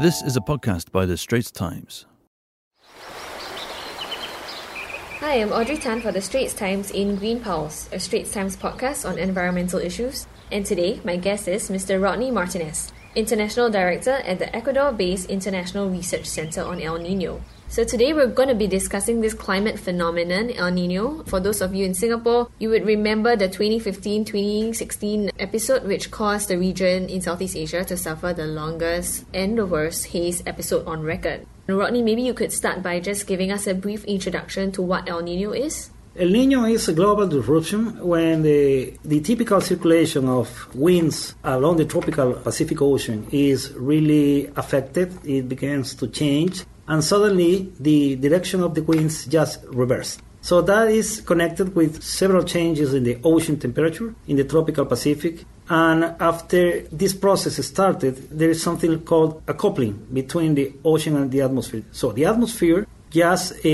This is a podcast by The Straits Times. Hi, I'm Audrey Tan for The Straits Times in Green Pulse, a Straits Times podcast on environmental issues. And today, my guest is Mr. Rodney Martinez, International Director at the Ecuador based International Research Center on El Nino. So today we're going to be discussing this climate phenomenon, El Nino. For those of you in Singapore, you would remember the 2015-2016 episode which caused the region in Southeast Asia to suffer the longest and the worst haze episode on record. Rodney, maybe you could start by just giving us a brief introduction to what El Nino is. El Nino is a global disruption when the, the typical circulation of winds along the tropical Pacific Ocean is really affected. It begins to change and suddenly the direction of the winds just reversed. So that is connected with several changes in the ocean temperature in the tropical Pacific. And after this process started, there is something called a coupling between the ocean and the atmosphere. So the atmosphere just uh,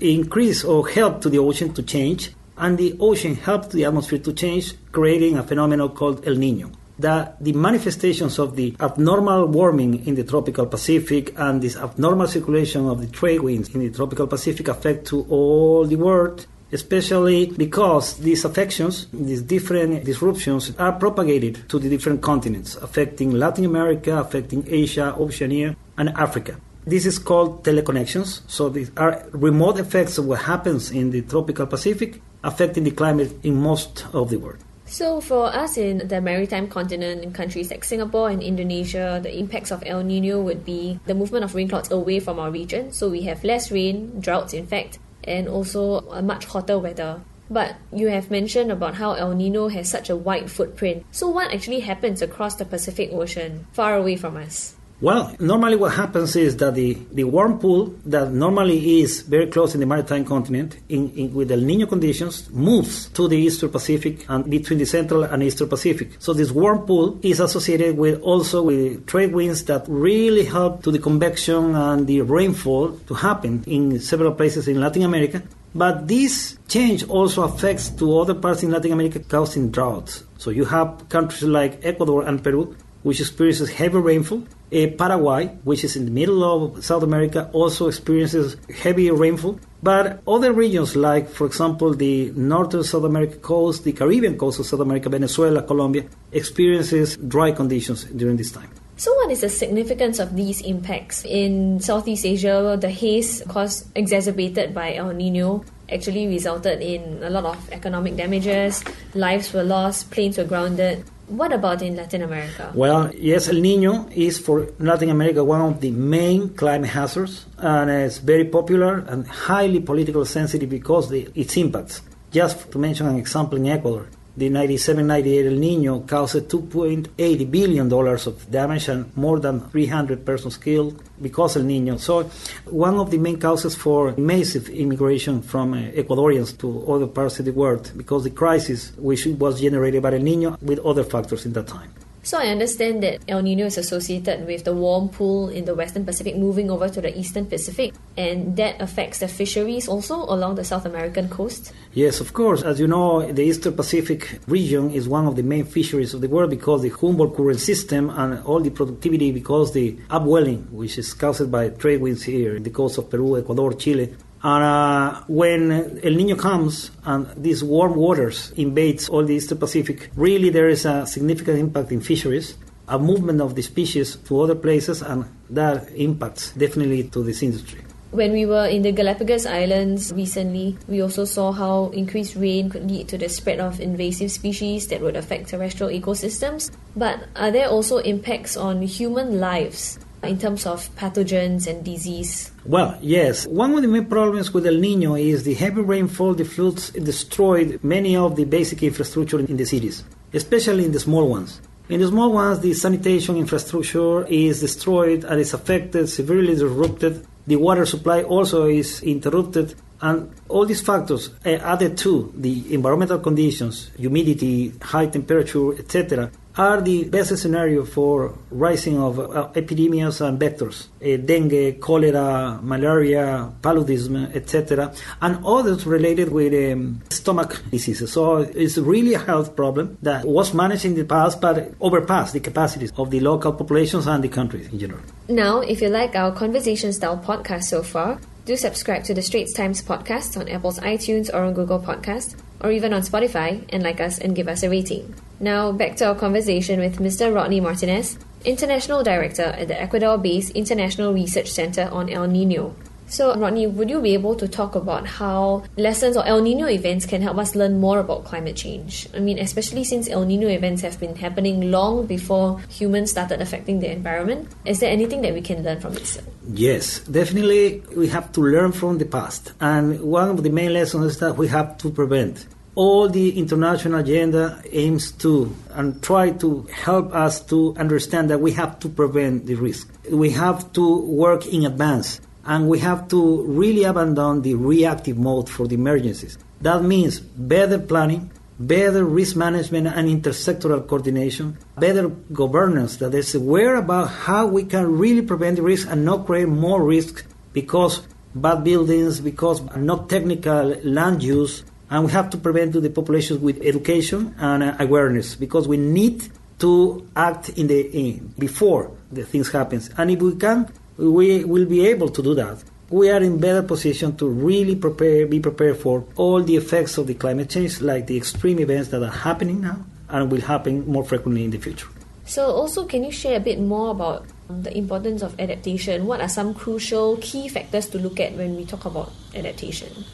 increase or help to the ocean to change, and the ocean helped the atmosphere to change, creating a phenomenon called El Nino that the manifestations of the abnormal warming in the tropical Pacific and this abnormal circulation of the trade winds in the tropical Pacific affect to all the world especially because these affections, these different disruptions are propagated to the different continents, affecting Latin America, affecting Asia, Oceania, and Africa. This is called teleconnections. So these are remote effects of what happens in the tropical Pacific affecting the climate in most of the world. So, for us in the maritime continent, in countries like Singapore and Indonesia, the impacts of El Nino would be the movement of rain clouds away from our region. So, we have less rain, droughts, in fact, and also a much hotter weather. But you have mentioned about how El Nino has such a wide footprint. So, what actually happens across the Pacific Ocean, far away from us? Well, normally what happens is that the, the warm pool that normally is very close in the maritime continent in, in, with El Nino conditions moves to the Eastern Pacific and between the Central and Eastern Pacific. So this warm pool is associated with also with trade winds that really help to the convection and the rainfall to happen in several places in Latin America. But this change also affects to other parts in Latin America causing droughts. So you have countries like Ecuador and Peru which experiences heavy rainfall. Uh, Paraguay, which is in the middle of South America, also experiences heavy rainfall. But other regions, like, for example, the northern South America coast, the Caribbean coast of South America, Venezuela, Colombia, experiences dry conditions during this time. So, what is the significance of these impacts? In Southeast Asia, the haze caused exacerbated by El Nino actually resulted in a lot of economic damages, lives were lost, planes were grounded. What about in Latin America? Well, yes, El Nino is for Latin America one of the main climate hazards, and it's very popular and highly politically sensitive because of its impacts. Just to mention an example in Ecuador, the 97-98 El Nino caused 2.8 billion dollars of damage and more than 300 persons killed because El Nino. So, one of the main causes for massive immigration from uh, Ecuadorians to other parts of the world because the crisis which was generated by El Nino with other factors in that time. So I understand that El Nino is associated with the warm pool in the Western Pacific moving over to the Eastern Pacific, and that affects the fisheries also along the South American coast. Yes, of course. As you know, the Eastern Pacific region is one of the main fisheries of the world because the Humboldt current system and all the productivity because the upwelling, which is caused by trade winds here in the coast of Peru, Ecuador, Chile, and uh, when El Nino comes and these warm waters invades all the Eastern Pacific, really there is a significant impact in fisheries, a movement of the species to other places, and that impacts definitely to this industry. When we were in the Galapagos Islands recently, we also saw how increased rain could lead to the spread of invasive species that would affect terrestrial ecosystems. But are there also impacts on human lives in terms of pathogens and disease? Well, yes. One of the main problems with El Nino is the heavy rainfall, the floods destroyed many of the basic infrastructure in the cities, especially in the small ones. In the small ones, the sanitation infrastructure is destroyed and is affected, severely disrupted. The water supply also is interrupted. And all these factors uh, added to the environmental conditions, humidity, high temperature, etc., are the best scenario for rising of uh, epidemics and vectors, uh, dengue, cholera, malaria, paludism, etc., and others related with um, stomach diseases. So it's really a health problem that was managed in the past, but overpassed the capacities of the local populations and the countries in general. Now, if you like our conversation style podcast so far, do subscribe to the Straits Times podcast on Apple's iTunes or on Google Podcast, or even on Spotify, and like us and give us a rating. Now, back to our conversation with Mr. Rodney Martinez, International Director at the Ecuador based International Research Center on El Nino. So, Rodney, would you be able to talk about how lessons or El Nino events can help us learn more about climate change? I mean, especially since El Nino events have been happening long before humans started affecting the environment. Is there anything that we can learn from this? Yes, definitely we have to learn from the past. And one of the main lessons is that we have to prevent. All the international agenda aims to and try to help us to understand that we have to prevent the risk. We have to work in advance and we have to really abandon the reactive mode for the emergencies. That means better planning, better risk management and intersectoral coordination, better governance that is aware about how we can really prevent the risk and not create more risk because bad buildings, because not technical land use, and we have to prevent the populations with education and uh, awareness because we need to act in the in, before the things happens. And if we can we will be able to do that. We are in better position to really prepare, be prepared for all the effects of the climate change, like the extreme events that are happening now and will happen more frequently in the future. So, also, can you share a bit more about the importance of adaptation? What are some crucial key factors to look at when we talk about adaptation?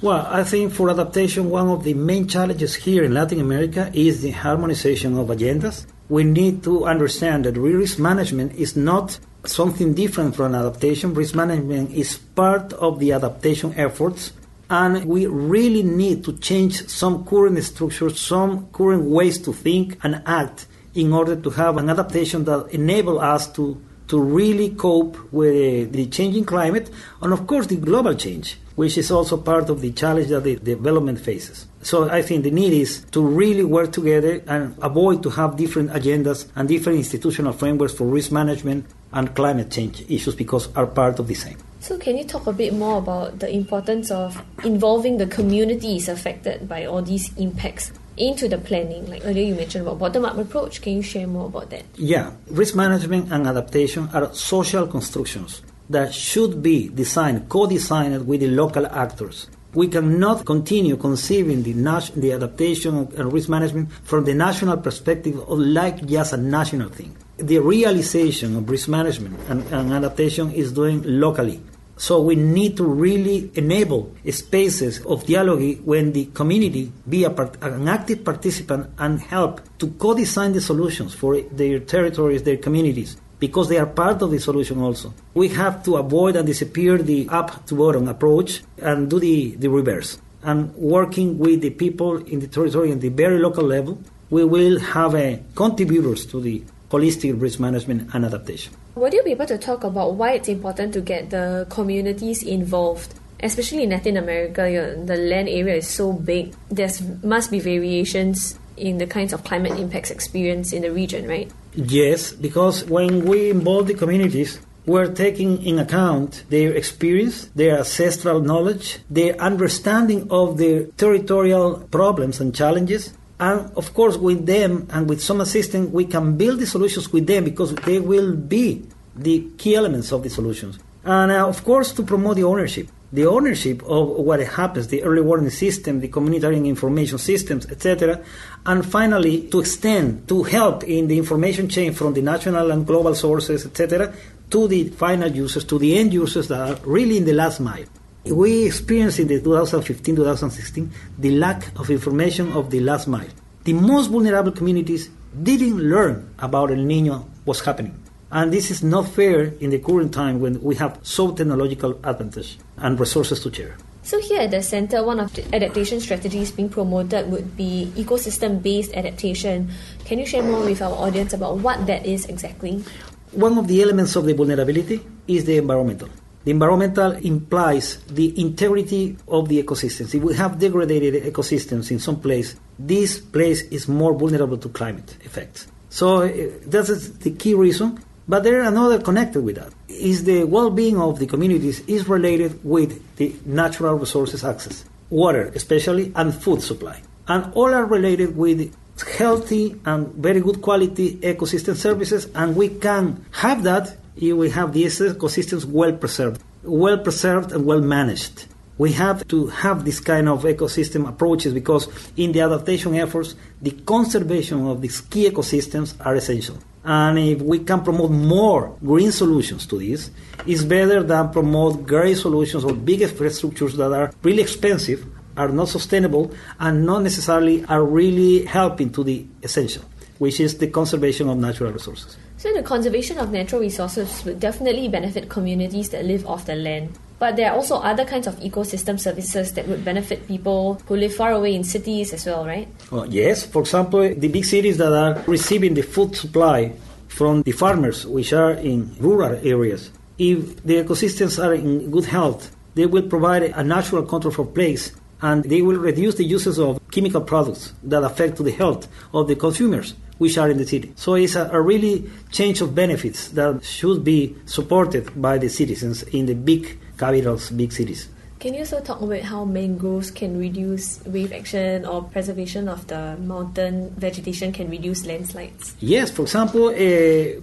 Well, I think for adaptation, one of the main challenges here in Latin America is the harmonization of agendas. We need to understand that risk management is not something different from adaptation. Risk management is part of the adaptation efforts, and we really need to change some current structures, some current ways to think and act in order to have an adaptation that enable us to to really cope with uh, the changing climate and of course the global change which is also part of the challenge that the development faces. So I think the need is to really work together and avoid to have different agendas and different institutional frameworks for risk management and climate change issues because are part of the same. So can you talk a bit more about the importance of involving the communities affected by all these impacts into the planning? Like earlier you mentioned about bottom-up approach. Can you share more about that? Yeah, risk management and adaptation are social constructions that should be designed, co-designed with the local actors. We cannot continue conceiving the, the adaptation and risk management from the national perspective of like just a national thing. The realization of risk management and, and adaptation is doing locally. So we need to really enable spaces of dialogue when the community be part, an active participant and help to co-design the solutions for their territories, their communities because they are part of the solution also. We have to avoid and disappear the up to bottom approach and do the, the reverse. And working with the people in the territory at the very local level, we will have a contributors to the holistic risk management and adaptation. Would you be able to talk about why it's important to get the communities involved? Especially in Latin America, you know, the land area is so big. There must be variations in the kinds of climate impacts experienced in the region, right? Yes, because when we involve the communities, we're taking in account their experience, their ancestral knowledge, their understanding of their territorial problems and challenges. And of course, with them and with some assistance, we can build the solutions with them because they will be the key elements of the solutions. And uh, of course, to promote the ownership the ownership of what happens, the early warning system, the community information systems, etc., and finally to extend, to help in the information chain from the national and global sources, etc., to the final users, to the end users that are really in the last mile. We experienced in the 2015-2016 the lack of information of the last mile. The most vulnerable communities didn't learn about El Nino was happening. And this is not fair in the current time when we have so technological advantage and resources to share. So here at the center, one of the adaptation strategies being promoted would be ecosystem-based adaptation. Can you share more with our audience about what that is exactly? One of the elements of the vulnerability is the environmental. The environmental implies the integrity of the ecosystems. If we have degraded ecosystems in some place, this place is more vulnerable to climate effects. So uh, that is the key reason. But there are another connected with that. Is the well-being of the communities is related with the natural resources access, water especially, and food supply. And all are related with healthy and very good quality ecosystem services, and we can have that we have these ecosystems well preserved, well preserved and well managed. We have to have this kind of ecosystem approaches because in the adaptation efforts, the conservation of these key ecosystems are essential. And if we can promote more green solutions to this, it's better than promote gray solutions or big infrastructures that are really expensive, are not sustainable, and not necessarily are really helping to the essential, which is the conservation of natural resources. So, the conservation of natural resources would definitely benefit communities that live off the land. But there are also other kinds of ecosystem services that would benefit people who live far away in cities as well, right? Oh, yes. For example, the big cities that are receiving the food supply from the farmers, which are in rural areas, if the ecosystems are in good health, they will provide a natural control for plagues and they will reduce the uses of chemical products that affect the health of the consumers which are in the city. So it's a, a, really change of benefits that should be supported by the citizens in the big capitals, big cities. Can you also talk about how mangroves can reduce wave action or preservation of the mountain vegetation can reduce landslides? Yes, for example, uh,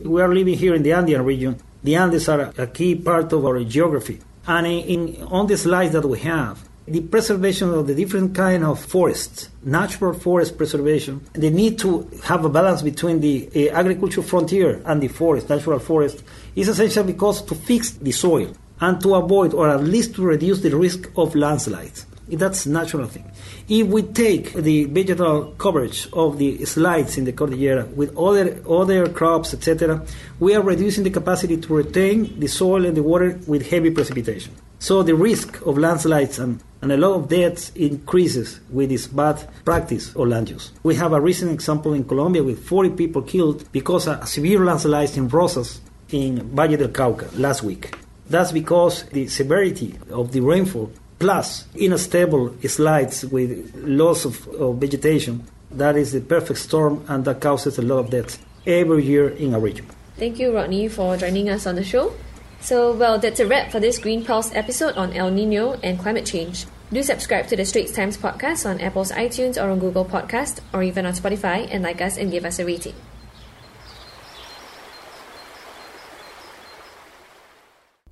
we are living here in the Andean region. The Andes are a key part of our geography. And in, in on the slides that we have, the preservation of the different kind of forests, natural forest preservation, the need to have a balance between the uh, agricultural frontier and the forest, natural forest, is essential because to fix the soil and to avoid or at least to reduce the risk of landslides. That's natural thing. If we take the vegetal coverage of the slides in the Cordillera with other other crops, etc., we are reducing the capacity to retain the soil and the water with heavy precipitation. So the risk of landslides and, and a lot of deaths increases with this bad practice of land use. We have a recent example in Colombia with 40 people killed because of severe landslides in Rosas in Valle del Cauca last week. That's because the severity of the rainfall plus unstable slides with loss of, of vegetation, that is the perfect storm and that causes a lot of deaths every year in our region. Thank you, Rodney, for joining us on the show. So, well, that's a wrap for this Green Pulse episode on El Nino and climate change. Do subscribe to the Straits Times podcast on Apple's iTunes or on Google Podcast or even on Spotify and like us and give us a rating.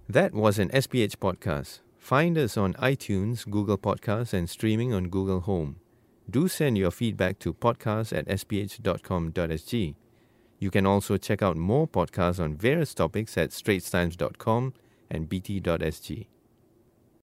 That was an SPH podcast. Find us on iTunes, Google Podcasts, and streaming on Google Home. Do send your feedback to podcast at sph.com.sg. You can also check out more podcasts on various topics at straitstimes.com and bt.sg.